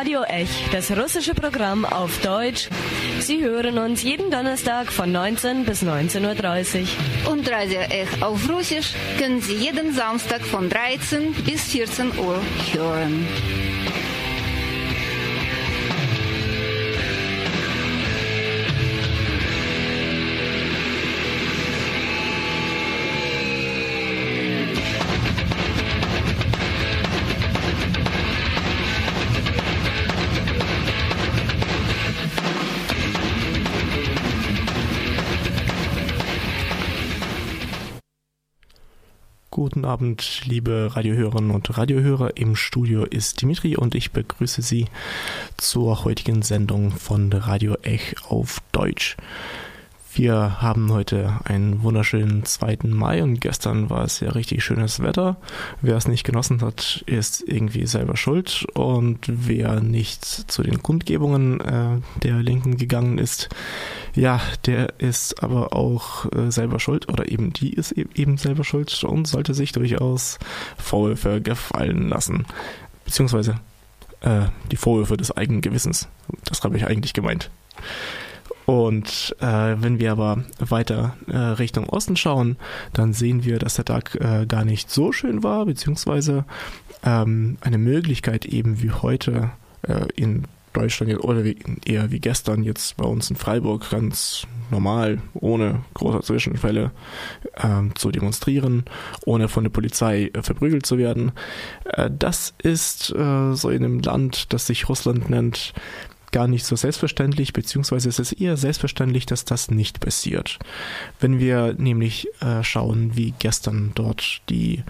Radio Ech, das russische Programm auf Deutsch. Sie hören uns jeden Donnerstag von 19 bis 19.30 Uhr. Und Radio Ech auf Russisch können Sie jeden Samstag von 13 bis 14 Uhr hören. Abend, liebe Radiohörerinnen und Radiohörer. Im Studio ist Dimitri und ich begrüße Sie zur heutigen Sendung von Radio Ech auf Deutsch. Wir haben heute einen wunderschönen 2. Mai und gestern war es ja richtig schönes Wetter. Wer es nicht genossen hat, ist irgendwie selber schuld und wer nicht zu den Kundgebungen äh, der Linken gegangen ist, ja, der ist aber auch äh, selber schuld oder eben die ist e eben selber schuld und sollte sich durchaus Vorwürfe gefallen lassen. Beziehungsweise äh, die Vorwürfe des eigenen Gewissens. Das habe ich eigentlich gemeint. Und äh, wenn wir aber weiter äh, Richtung Osten schauen, dann sehen wir, dass der Tag äh, gar nicht so schön war, beziehungsweise ähm, eine Möglichkeit eben wie heute äh, in Deutschland oder wie, eher wie gestern jetzt bei uns in Freiburg ganz normal, ohne große Zwischenfälle ähm, zu demonstrieren, ohne von der Polizei äh, verprügelt zu werden. Äh, das ist äh, so in einem Land, das sich Russland nennt, gar nicht so selbstverständlich, beziehungsweise es ist eher selbstverständlich, dass das nicht passiert. Wenn wir nämlich äh, schauen, wie gestern dort die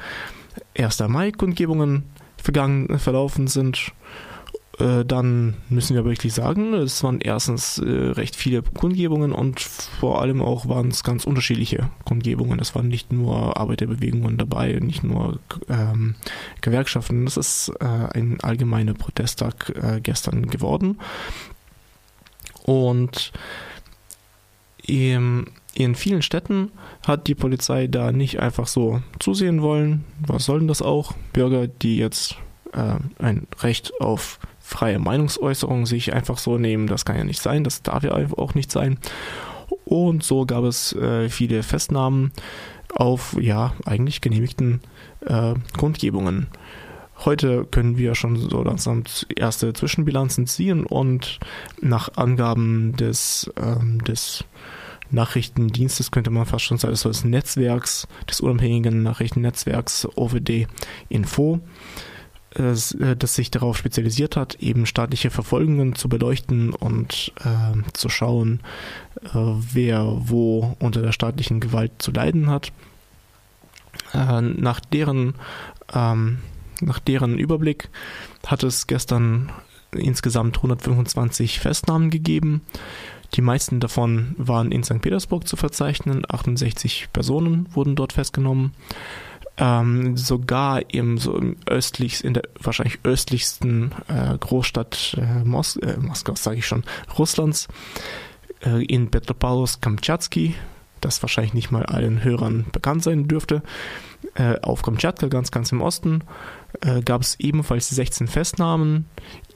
1. Mai-Kundgebungen vergangen, verlaufen sind, äh, dann müssen wir wirklich sagen, es waren erstens äh, recht viele Kundgebungen und vor allem auch waren es ganz unterschiedliche Kundgebungen. Es waren nicht nur Arbeiterbewegungen dabei, nicht nur ähm, Gewerkschaften. Das ist äh, ein allgemeiner Protesttag äh, gestern geworden. Und im in vielen Städten hat die Polizei da nicht einfach so zusehen wollen. Was soll denn das auch? Bürger, die jetzt äh, ein Recht auf freie Meinungsäußerung sich einfach so nehmen. Das kann ja nicht sein, das darf ja auch nicht sein. Und so gab es äh, viele Festnahmen auf ja eigentlich genehmigten äh, Kundgebungen. Heute können wir schon so langsam erste Zwischenbilanzen ziehen und nach Angaben des, ähm, des Nachrichtendienstes könnte man fast schon sagen, des Netzwerks, des unabhängigen Nachrichtennetzwerks OVD Info, äh, das sich darauf spezialisiert hat, eben staatliche Verfolgungen zu beleuchten und äh, zu schauen, äh, wer wo unter der staatlichen Gewalt zu leiden hat. Äh, nach deren ähm, nach deren Überblick hat es gestern insgesamt 125 Festnahmen gegeben. Die meisten davon waren in St. Petersburg zu verzeichnen. 68 Personen wurden dort festgenommen ähm, sogar im, so im östlich, in der wahrscheinlich östlichsten äh, Großstadt äh, Mos äh, Moskau, sage ich schon, Russlands, äh, in Petropavlovsk-Kamtschatsky, das wahrscheinlich nicht mal allen Hörern bekannt sein dürfte. Äh, auf Kamtschatka, ganz, ganz im Osten, äh, gab es ebenfalls 16 Festnahmen.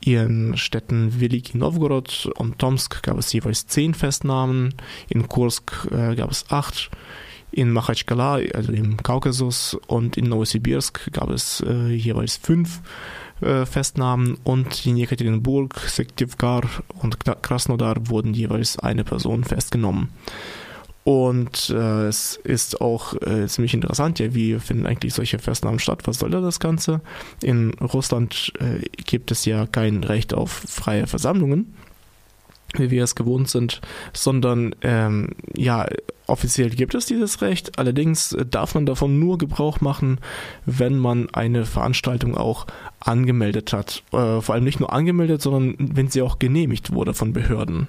In Städten Veliki Novgorod und Tomsk gab es jeweils 10 Festnahmen. In Kursk äh, gab es 8 in Machachkala, also im Kaukasus, und in Novosibirsk gab es äh, jeweils fünf äh, Festnahmen und in Jekaterinburg, Sektivkar und Krasnodar wurden jeweils eine Person festgenommen. Und äh, es ist auch äh, ziemlich interessant, ja, wie finden eigentlich solche Festnahmen statt? Was soll da das Ganze? In Russland äh, gibt es ja kein Recht auf freie Versammlungen wie wir es gewohnt sind, sondern ähm, ja, offiziell gibt es dieses Recht. Allerdings darf man davon nur Gebrauch machen, wenn man eine Veranstaltung auch angemeldet hat. Äh, vor allem nicht nur angemeldet, sondern wenn sie auch genehmigt wurde von Behörden.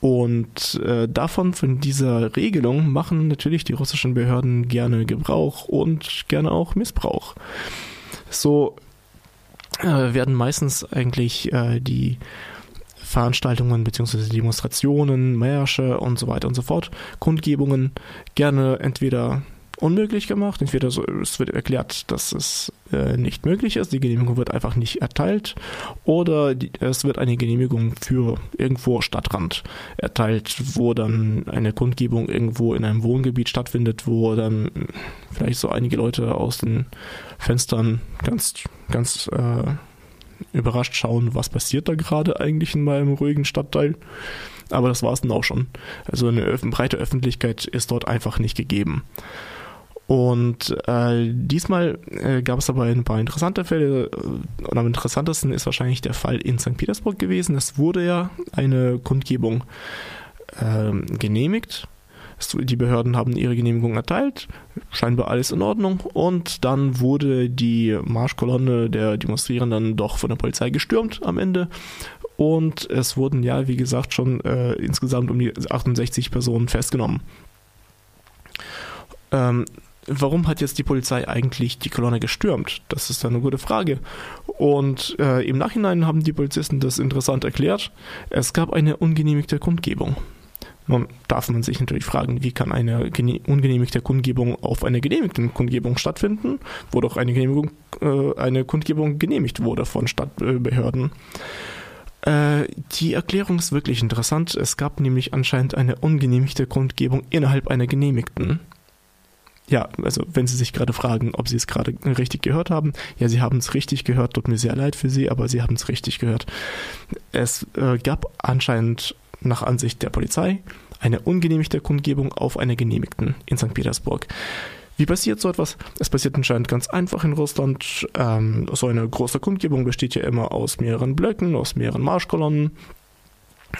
Und äh, davon, von dieser Regelung, machen natürlich die russischen Behörden gerne Gebrauch und gerne auch Missbrauch. So äh, werden meistens eigentlich äh, die Veranstaltungen bzw. Demonstrationen, Märsche und so weiter und so fort, Kundgebungen gerne entweder unmöglich gemacht. Entweder so, es wird erklärt, dass es äh, nicht möglich ist, die Genehmigung wird einfach nicht erteilt, oder die, es wird eine Genehmigung für irgendwo Stadtrand erteilt, wo dann eine Kundgebung irgendwo in einem Wohngebiet stattfindet, wo dann vielleicht so einige Leute aus den Fenstern ganz, ganz äh, überrascht schauen, was passiert da gerade eigentlich in meinem ruhigen Stadtteil. Aber das war es dann auch schon. Also eine breite Öffentlichkeit ist dort einfach nicht gegeben. Und äh, diesmal äh, gab es aber ein paar interessante Fälle. Und am interessantesten ist wahrscheinlich der Fall in St. Petersburg gewesen. Es wurde ja eine Kundgebung äh, genehmigt. Die Behörden haben ihre Genehmigung erteilt, scheinbar alles in Ordnung. Und dann wurde die Marschkolonne der Demonstrierenden doch von der Polizei gestürmt am Ende. Und es wurden ja, wie gesagt, schon äh, insgesamt um die 68 Personen festgenommen. Ähm, warum hat jetzt die Polizei eigentlich die Kolonne gestürmt? Das ist eine gute Frage. Und äh, im Nachhinein haben die Polizisten das interessant erklärt. Es gab eine ungenehmigte Kundgebung. Nun darf man sich natürlich fragen, wie kann eine ungenehmigte Kundgebung auf einer genehmigten Kundgebung stattfinden, wo doch eine, Genehmigung, äh, eine Kundgebung genehmigt wurde von Stadtbehörden. Äh, die Erklärung ist wirklich interessant. Es gab nämlich anscheinend eine ungenehmigte Kundgebung innerhalb einer genehmigten. Ja, also wenn Sie sich gerade fragen, ob Sie es gerade richtig gehört haben, ja, Sie haben es richtig gehört, tut mir sehr leid für Sie, aber Sie haben es richtig gehört. Es äh, gab anscheinend nach Ansicht der Polizei eine ungenehmigte Kundgebung auf einer genehmigten in St. Petersburg. Wie passiert so etwas? Es passiert anscheinend ganz einfach in Russland. Ähm, so eine große Kundgebung besteht ja immer aus mehreren Blöcken, aus mehreren Marschkolonnen.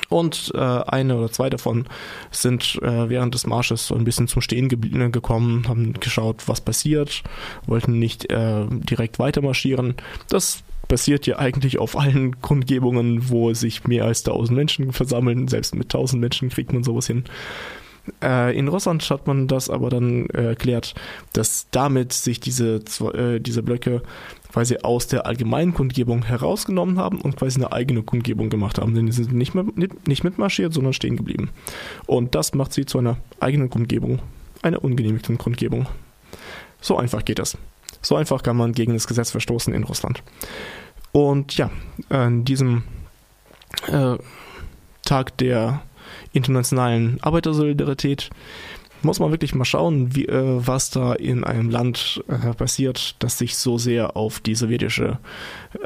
Und äh, eine oder zwei davon sind äh, während des Marsches so ein bisschen zum Stehen ge gekommen, haben geschaut, was passiert, wollten nicht äh, direkt weiter marschieren. Das passiert ja eigentlich auf allen Kundgebungen, wo sich mehr als 1000 Menschen versammeln. Selbst mit 1000 Menschen kriegt man sowas hin. Äh, in Russland hat man das aber dann äh, erklärt, dass damit sich diese, äh, diese Blöcke quasi aus der allgemeinen Kundgebung herausgenommen haben und quasi eine eigene Kundgebung gemacht haben. Denn die sind nicht, mehr, nicht, nicht mitmarschiert, sondern stehen geblieben. Und das macht sie zu einer eigenen Kundgebung, einer ungenehmigten Kundgebung. So einfach geht das. So einfach kann man gegen das Gesetz verstoßen in Russland. Und ja, an diesem äh, Tag der internationalen Arbeitersolidarität muss man wirklich mal schauen, wie, äh, was da in einem Land äh, passiert, das sich so sehr auf die sowjetische,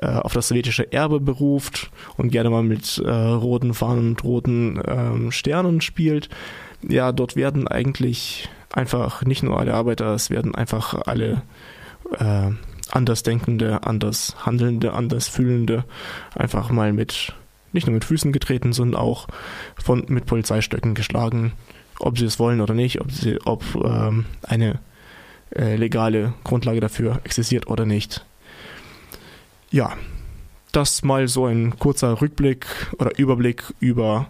äh, auf das sowjetische Erbe beruft und gerne mal mit äh, roten Fahnen und roten ähm, Sternen spielt. Ja, dort werden eigentlich einfach nicht nur alle Arbeiter, es werden einfach alle äh, Andersdenkende, anders Handelnde, anders Fühlende einfach mal mit nicht nur mit Füßen getreten, sondern auch von, mit Polizeistöcken geschlagen, ob sie es wollen oder nicht, ob, sie, ob ähm, eine äh, legale Grundlage dafür existiert oder nicht. Ja, das mal so ein kurzer Rückblick oder Überblick über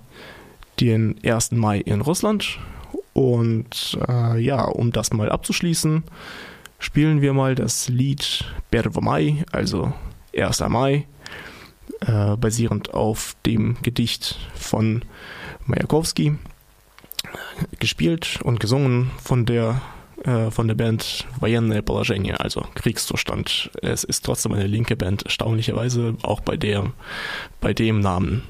den 1. Mai in Russland. Und äh, ja, um das mal abzuschließen, spielen wir mal das Lied Bervo Mai, also 1. Mai, äh, basierend auf dem Gedicht von Majakowski, gespielt und gesungen von der äh, von der Band Военное Положение, also Kriegszustand. Es ist trotzdem eine linke Band, erstaunlicherweise auch bei der bei dem Namen.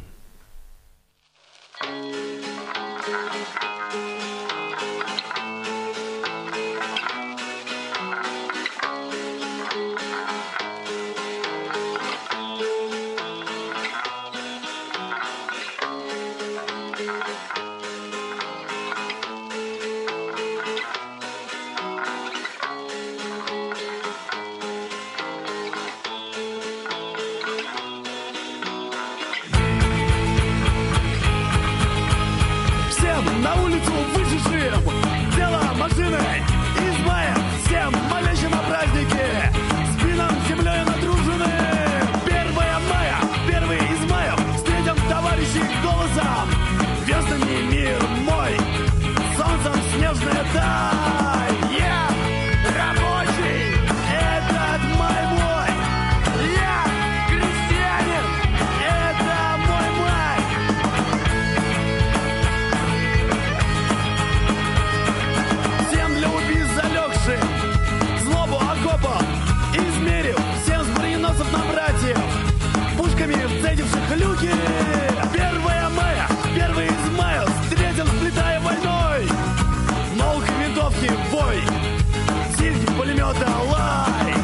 вой, зильги пулемета лай.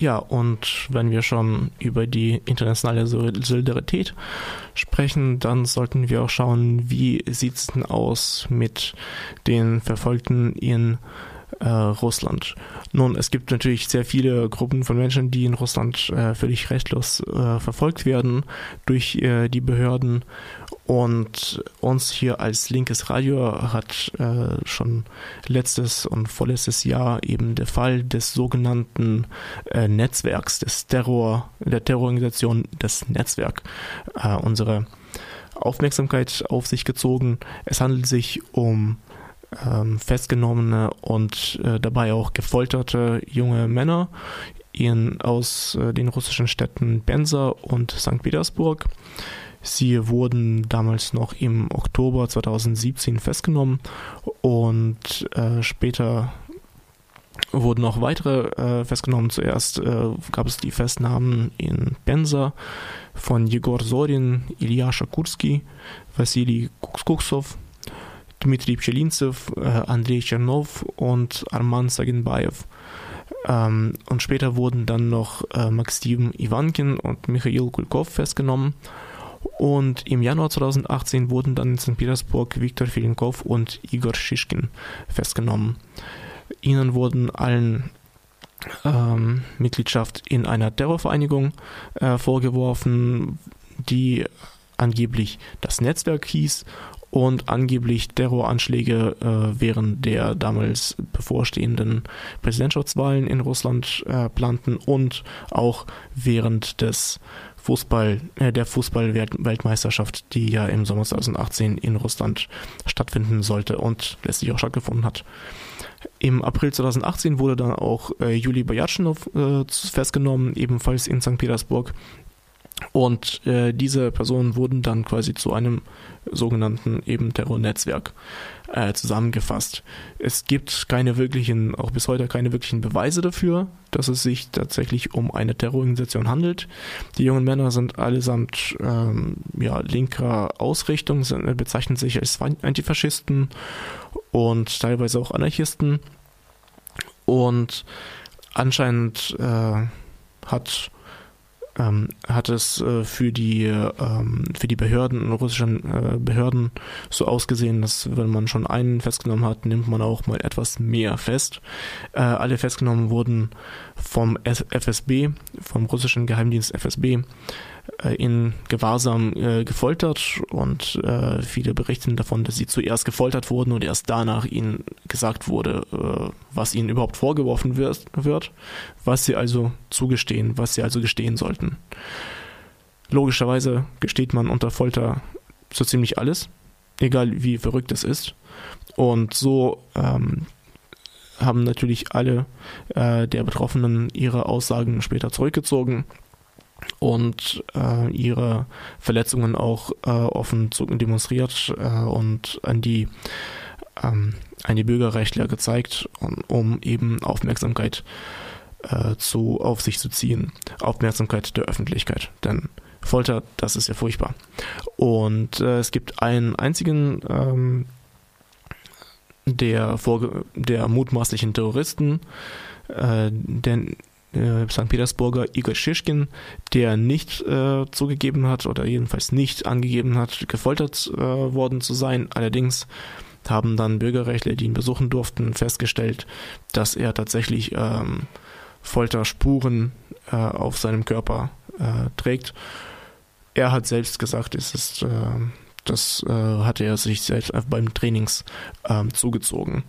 Ja, und wenn wir schon über die internationale Solidarität sprechen, dann sollten wir auch schauen, wie sieht es denn aus mit den Verfolgten in äh, Russland. Nun, es gibt natürlich sehr viele Gruppen von Menschen, die in Russland äh, völlig rechtlos äh, verfolgt werden durch äh, die Behörden. Und uns hier als linkes Radio hat äh, schon letztes und vorletztes Jahr eben der Fall des sogenannten äh, Netzwerks, des Terror, der Terrororganisation des Netzwerk unsere Aufmerksamkeit auf sich gezogen. Es handelt sich um ähm, festgenommene und äh, dabei auch gefolterte junge Männer in, aus äh, den russischen Städten Pensa und St. Petersburg. Sie wurden damals noch im Oktober 2017 festgenommen und äh, später wurden noch weitere äh, festgenommen. Zuerst äh, gab es die Festnahmen in Pensa von Jegor Sorin, Ilya Shakursky, Vassili Kuksov, Dmitri Pchelinzev, äh, Andrei Chernov und Arman Saginbayev. Ähm, und später wurden dann noch äh, Maxim Ivankin und Michail Kulkov festgenommen. Und im Januar 2018 wurden dann in St. Petersburg Viktor Filinkov und Igor Shishkin festgenommen. Ihnen wurden allen ähm, Mitgliedschaft in einer Terrorvereinigung äh, vorgeworfen, die angeblich das Netzwerk hieß und angeblich Terroranschläge äh, während der damals bevorstehenden Präsidentschaftswahlen in Russland äh, planten und auch während des Fußball, äh, der Fußball-Weltmeisterschaft, die ja im Sommer 2018 in Russland stattfinden sollte und letztlich auch stattgefunden hat. Im April 2018 wurde dann auch äh, Juli Bajatschinow äh, festgenommen, ebenfalls in St. Petersburg. Und äh, diese Personen wurden dann quasi zu einem sogenannten eben Terrornetzwerk äh, zusammengefasst. Es gibt keine wirklichen, auch bis heute keine wirklichen Beweise dafür, dass es sich tatsächlich um eine Terrororganisation handelt. Die jungen Männer sind allesamt ähm, ja, linker Ausrichtung, sind, bezeichnen sich als Antifaschisten und teilweise auch Anarchisten. Und anscheinend äh, hat ähm, hat es äh, für die ähm, für die Behörden, russischen äh, Behörden so ausgesehen, dass wenn man schon einen festgenommen hat, nimmt man auch mal etwas mehr fest. Äh, alle festgenommen wurden vom FSB, vom russischen Geheimdienst FSB in Gewahrsam äh, gefoltert und äh, viele berichten davon, dass sie zuerst gefoltert wurden und erst danach ihnen gesagt wurde, äh, was ihnen überhaupt vorgeworfen wird, wird, was sie also zugestehen, was sie also gestehen sollten. Logischerweise gesteht man unter Folter so ziemlich alles, egal wie verrückt es ist. Und so ähm, haben natürlich alle äh, der Betroffenen ihre Aussagen später zurückgezogen und äh, ihre Verletzungen auch äh, offen demonstriert äh, und an die ähm, an die Bürgerrechtler gezeigt, um, um eben Aufmerksamkeit äh, zu auf sich zu ziehen, Aufmerksamkeit der Öffentlichkeit, denn Folter, das ist ja furchtbar. Und äh, es gibt einen einzigen ähm, der, der mutmaßlichen Terroristen, äh, der äh, St. Petersburger Igor Schischkin, der nicht äh, zugegeben hat oder jedenfalls nicht angegeben hat, gefoltert äh, worden zu sein. Allerdings haben dann Bürgerrechtler, die ihn besuchen durften, festgestellt, dass er tatsächlich ähm, Folterspuren äh, auf seinem Körper äh, trägt. Er hat selbst gesagt, es ist, äh, das äh, hatte er sich selbst beim Trainings ähm, zugezogen.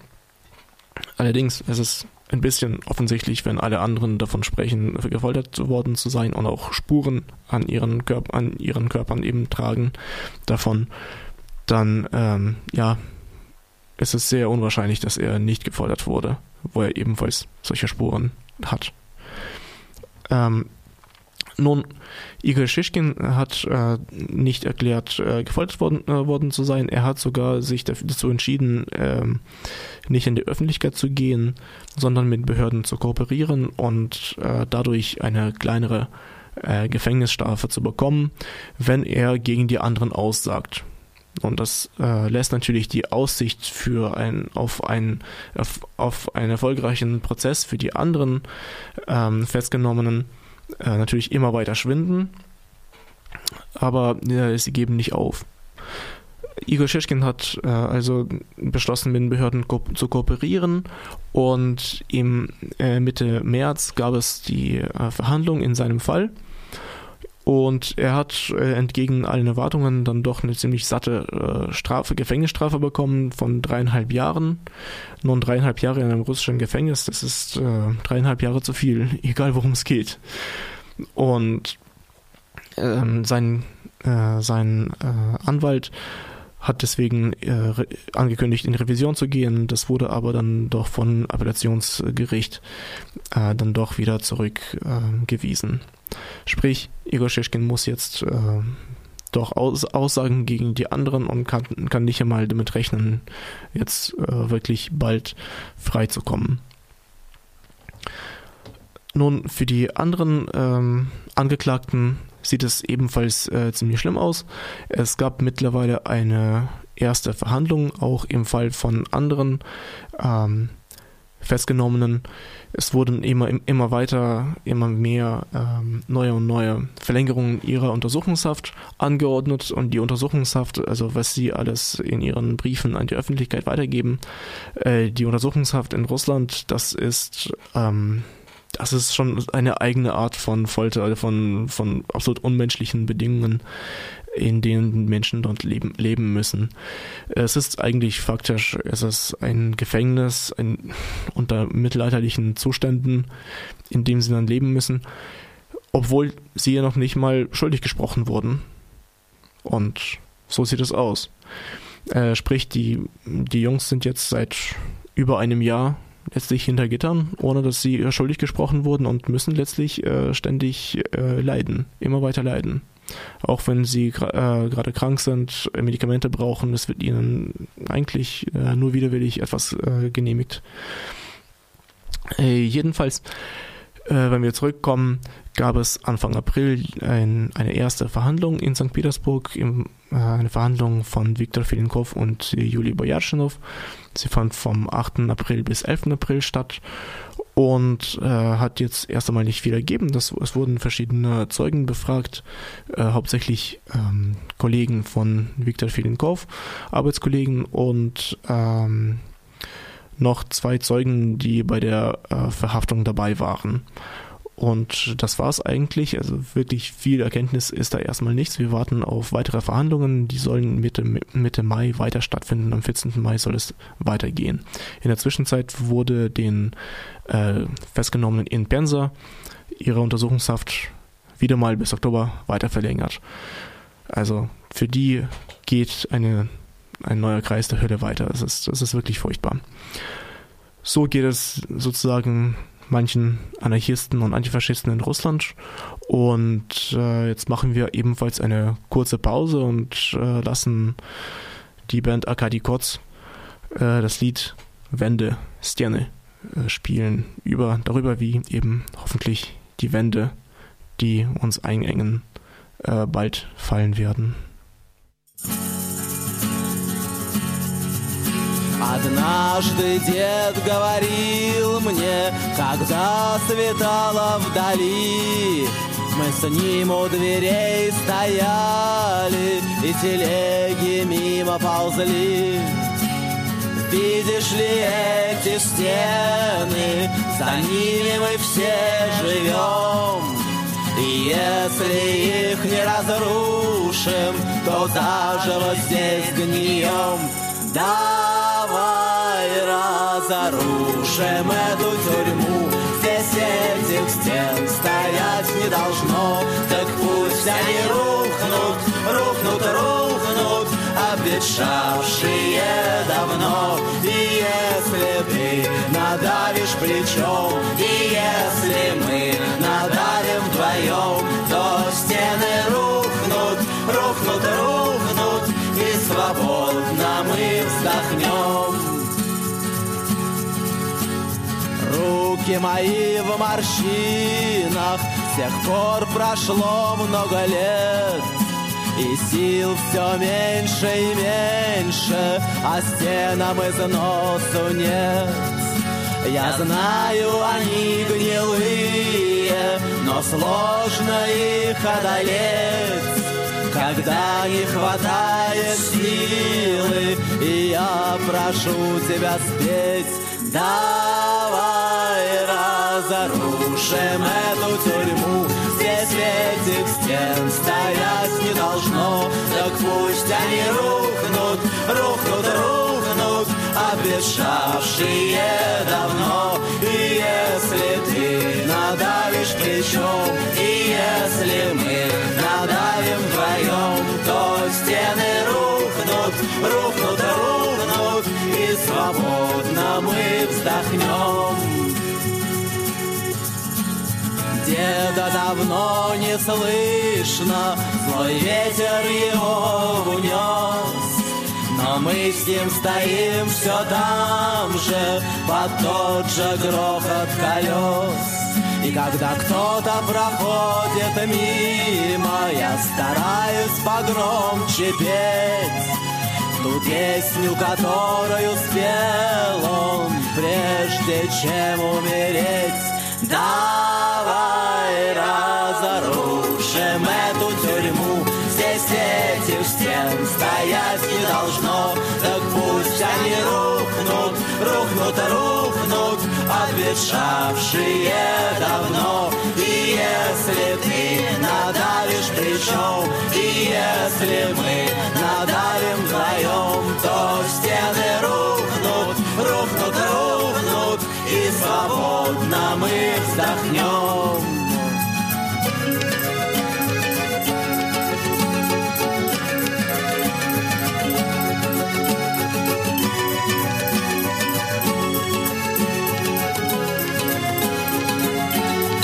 Allerdings ist es ein bisschen offensichtlich, wenn alle anderen davon sprechen, gefoltert worden zu sein und auch Spuren an ihren, Körp an ihren Körpern eben tragen davon, dann ähm, ja, ist es sehr unwahrscheinlich, dass er nicht gefoltert wurde, wo er ebenfalls solche Spuren hat. Ähm, nun, Igor Schischkin hat äh, nicht erklärt, äh, gefoltert worden, äh, worden zu sein. Er hat sogar sich dazu entschieden, ähm, nicht in die Öffentlichkeit zu gehen, sondern mit Behörden zu kooperieren und äh, dadurch eine kleinere äh, Gefängnisstrafe zu bekommen, wenn er gegen die anderen aussagt. Und das äh, lässt natürlich die Aussicht für ein, auf, ein, auf, auf einen erfolgreichen Prozess für die anderen ähm, Festgenommenen äh, natürlich immer weiter schwinden. Aber äh, sie geben nicht auf. Igor Schischkin hat äh, also beschlossen, mit den Behörden ko zu kooperieren und im äh, Mitte März gab es die äh, Verhandlung in seinem Fall und er hat äh, entgegen allen Erwartungen dann doch eine ziemlich satte äh, Strafe, Gefängnisstrafe bekommen von dreieinhalb Jahren. Nun dreieinhalb Jahre in einem russischen Gefängnis, das ist äh, dreieinhalb Jahre zu viel, egal worum es geht. Und ähm, sein, äh, sein äh, Anwalt hat deswegen äh, angekündigt, in Revision zu gehen. Das wurde aber dann doch von Appellationsgericht dann doch wieder zurückgewiesen. Sprich, Igor Shishkin muss jetzt äh, doch aus, Aussagen gegen die anderen und kann, kann nicht einmal damit rechnen, jetzt äh, wirklich bald freizukommen. Nun, für die anderen ähm, Angeklagten sieht es ebenfalls äh, ziemlich schlimm aus. Es gab mittlerweile eine erste Verhandlung, auch im Fall von anderen ähm, Festgenommenen. Es wurden immer, immer weiter, immer mehr ähm, neue und neue Verlängerungen ihrer Untersuchungshaft angeordnet und die Untersuchungshaft, also was sie alles in ihren Briefen an die Öffentlichkeit weitergeben, äh, die Untersuchungshaft in Russland, das ist ähm, das ist schon eine eigene Art von Folter, von, von absolut unmenschlichen Bedingungen, in denen Menschen dort leben, leben müssen. Es ist eigentlich faktisch, es ist ein Gefängnis ein, unter mittelalterlichen Zuständen, in dem sie dann leben müssen, obwohl sie ja noch nicht mal schuldig gesprochen wurden. Und so sieht es aus. Äh, sprich, die, die Jungs sind jetzt seit über einem Jahr letztlich hinter Gittern, ohne dass sie schuldig gesprochen wurden und müssen letztlich äh, ständig äh, leiden, immer weiter leiden. Auch wenn sie äh, gerade krank sind, Medikamente brauchen, es wird ihnen eigentlich äh, nur widerwillig etwas äh, genehmigt. Äh, jedenfalls, wenn wir zurückkommen, gab es Anfang April ein, eine erste Verhandlung in St. Petersburg, im, eine Verhandlung von Viktor Filinkov und Juli Bojarschinow Sie fand vom 8. April bis 11. April statt und äh, hat jetzt erst einmal nicht viel ergeben. Das, es wurden verschiedene Zeugen befragt, äh, hauptsächlich ähm, Kollegen von Viktor Filinkov, Arbeitskollegen und ähm, noch zwei Zeugen, die bei der äh, Verhaftung dabei waren. Und das war es eigentlich. Also wirklich viel Erkenntnis ist da erstmal nichts. Wir warten auf weitere Verhandlungen. Die sollen Mitte, Mitte Mai weiter stattfinden. Am 14. Mai soll es weitergehen. In der Zwischenzeit wurde den äh, Festgenommenen in Pensa ihre Untersuchungshaft wieder mal bis Oktober weiter verlängert. Also für die geht eine, ein neuer Kreis der Hölle weiter. Das ist, das ist wirklich furchtbar. So geht es sozusagen manchen Anarchisten und Antifaschisten in Russland. Und äh, jetzt machen wir ebenfalls eine kurze Pause und äh, lassen die Band Akadi Kotz äh, das Lied Wände, Sterne äh, spielen, über, darüber wie eben hoffentlich die Wände, die uns einengen, äh, bald fallen werden. Однажды дед говорил мне, когда светало вдали, мы с ним у дверей стояли и телеги мимо ползли. Видишь ли эти стены, за ними мы все живем. И если их не разрушим, то заживо здесь гнием. Да, разоружим эту Руки мои в морщинах С тех пор прошло много лет И сил все меньше и меньше, а стенам износу нет. Я знаю, они гнилые, но сложно их одолеть. Когда не хватает силы, и я прошу тебя спеть, давай разрушим эту тюрьму. Здесь этих стен стоять не должно, так пусть они рухнут, рухнут, рухнут, обещавшие давно. И если ты надавишь плечом, давно не слышно, злой ветер его унес. Но мы с ним стоим все там же, под тот же грохот колес. И когда кто-то проходит мимо, я стараюсь погромче петь ту песню, которую спел он, прежде чем умереть. Давай разрушим эту тюрьму, здесь этих стен стоять не должно, так пусть они рухнут, рухнут, рухнут, обветшавшие давно. И если ты надавишь плечом, и если мы надавим вдвоем, то стены вздохнем.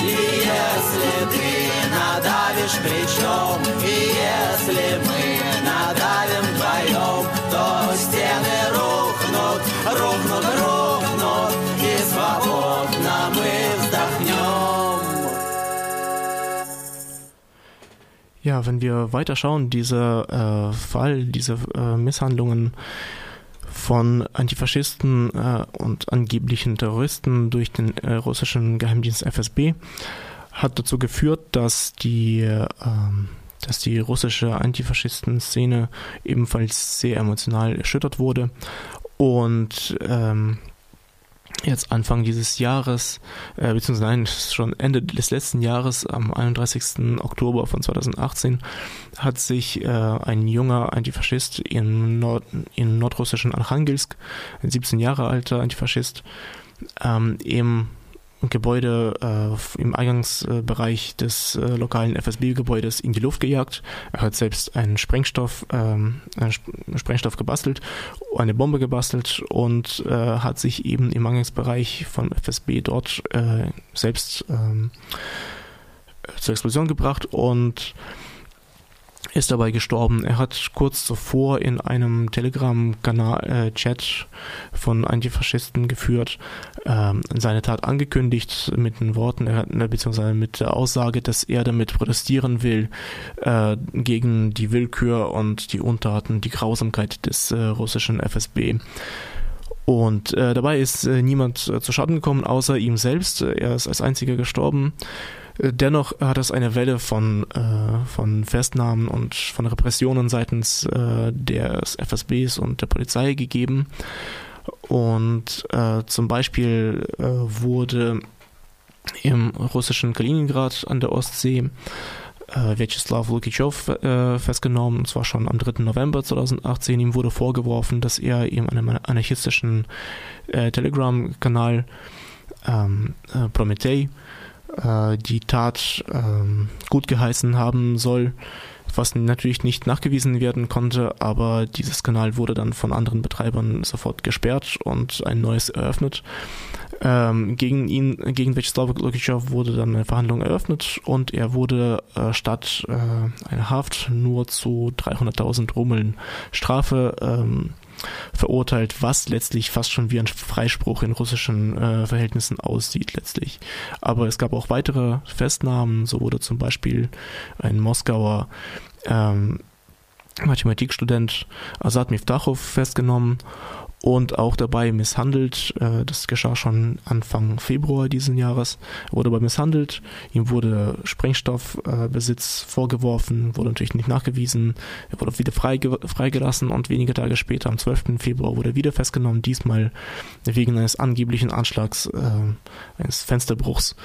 И если ты надавишь плечом, и если мы Ja, wenn wir weiterschauen, dieser äh, Fall, diese äh, Misshandlungen von Antifaschisten äh, und angeblichen Terroristen durch den äh, russischen Geheimdienst FSB hat dazu geführt, dass die, ähm, dass die russische Antifaschisten-Szene ebenfalls sehr emotional erschüttert wurde. Und ähm, jetzt Anfang dieses Jahres, äh, beziehungsweise nein, schon Ende des letzten Jahres, am 31. Oktober von 2018, hat sich äh, ein junger Antifaschist in, Nord in nordrussischen Archangelsk, ein 17 Jahre alter Antifaschist, ähm, im Gebäude äh, im Eingangsbereich des äh, lokalen FSB-Gebäudes in die Luft gejagt. Er hat selbst einen Sprengstoff, ähm, einen Sp Sprengstoff gebastelt, eine Bombe gebastelt und äh, hat sich eben im Eingangsbereich von FSB dort äh, selbst ähm, zur Explosion gebracht und ist dabei gestorben. Er hat kurz zuvor in einem Telegram-Kanal-Chat äh, von Antifaschisten geführt, ähm, seine Tat angekündigt mit den Worten, hat, beziehungsweise mit der Aussage, dass er damit protestieren will äh, gegen die Willkür und die Untaten, die Grausamkeit des äh, russischen FSB. Und äh, dabei ist äh, niemand zu Schaden gekommen, außer ihm selbst. Er ist als einziger gestorben. Dennoch hat es eine Welle von, äh, von Festnahmen und von Repressionen seitens äh, des FSBs und der Polizei gegeben. Und äh, zum Beispiel äh, wurde im russischen Kaliningrad an der Ostsee äh, Vyacheslav Lukichov äh, festgenommen, und zwar schon am 3. November 2018. Ihm wurde vorgeworfen, dass er in einem anarchistischen äh, Telegram-Kanal ähm, äh, Prometei äh, die Tat ähm, gut geheißen haben soll, was natürlich nicht nachgewiesen werden konnte, aber dieses Kanal wurde dann von anderen Betreibern sofort gesperrt und ein neues eröffnet. Ähm, gegen ihn, gegen Vyacheslav Lokichev wurde dann eine Verhandlung eröffnet und er wurde äh, statt äh, einer Haft nur zu 300.000 Rummeln Strafe ähm, verurteilt, was letztlich fast schon wie ein Freispruch in russischen äh, Verhältnissen aussieht letztlich. Aber es gab auch weitere Festnahmen, so wurde zum Beispiel ein Moskauer ähm, Mathematikstudent Asad Miftachov festgenommen und auch dabei misshandelt. Äh, das geschah schon Anfang Februar diesen Jahres. Er wurde aber misshandelt. Ihm wurde Sprengstoffbesitz vorgeworfen, wurde natürlich nicht nachgewiesen. Er wurde wieder freigelassen und wenige Tage später, am 12. Februar, wurde er wieder festgenommen, diesmal wegen eines angeblichen Anschlags, äh, eines Fensterbruchs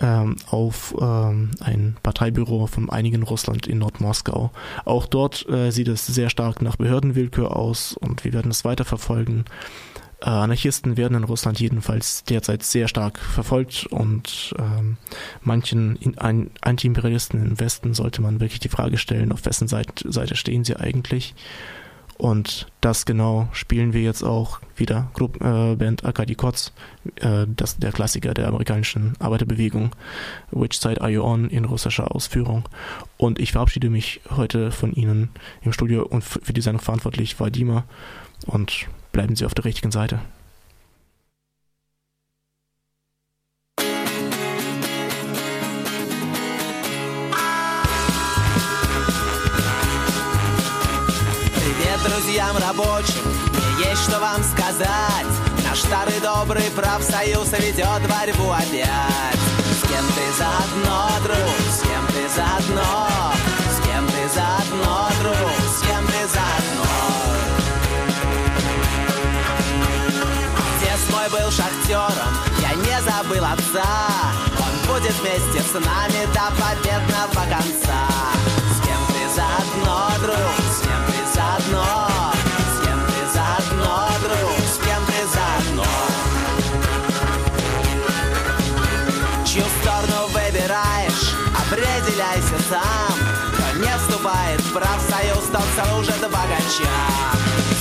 ähm, auf ähm, ein Parteibüro von einigen Russland in Nordmoskau. Auch dort äh, sieht es sehr stark nach Behördenwillkür aus und wir werden es weiter verfolgen. Äh, Anarchisten werden in Russland jedenfalls derzeit sehr stark verfolgt und ähm, manchen Anti-Imperialisten im Westen sollte man wirklich die Frage stellen, auf wessen Seite, Seite stehen sie eigentlich und das genau spielen wir jetzt auch wieder. Grupp, äh, Band Akadi Kotz, äh, das, der Klassiker der amerikanischen Arbeiterbewegung. Which Side Are You On in russischer Ausführung. Und ich verabschiede mich heute von Ihnen im Studio und für die Sendung verantwortlich war Dima. Und bleiben Sie auf der richtigen Seite. друзьям рабочим Мне есть что вам сказать. Наш старый добрый профсоюз ведет борьбу опять. С кем ты заодно, друг, с кем ты заодно? С кем ты заодно, друг, был шахтером, я не забыл отца. Он будет вместе с нами до победного конца. С кем ты заодно, друг, с кем ты заодно? Определяйся сам. Кто не вступает в профсоюз, тот служит богача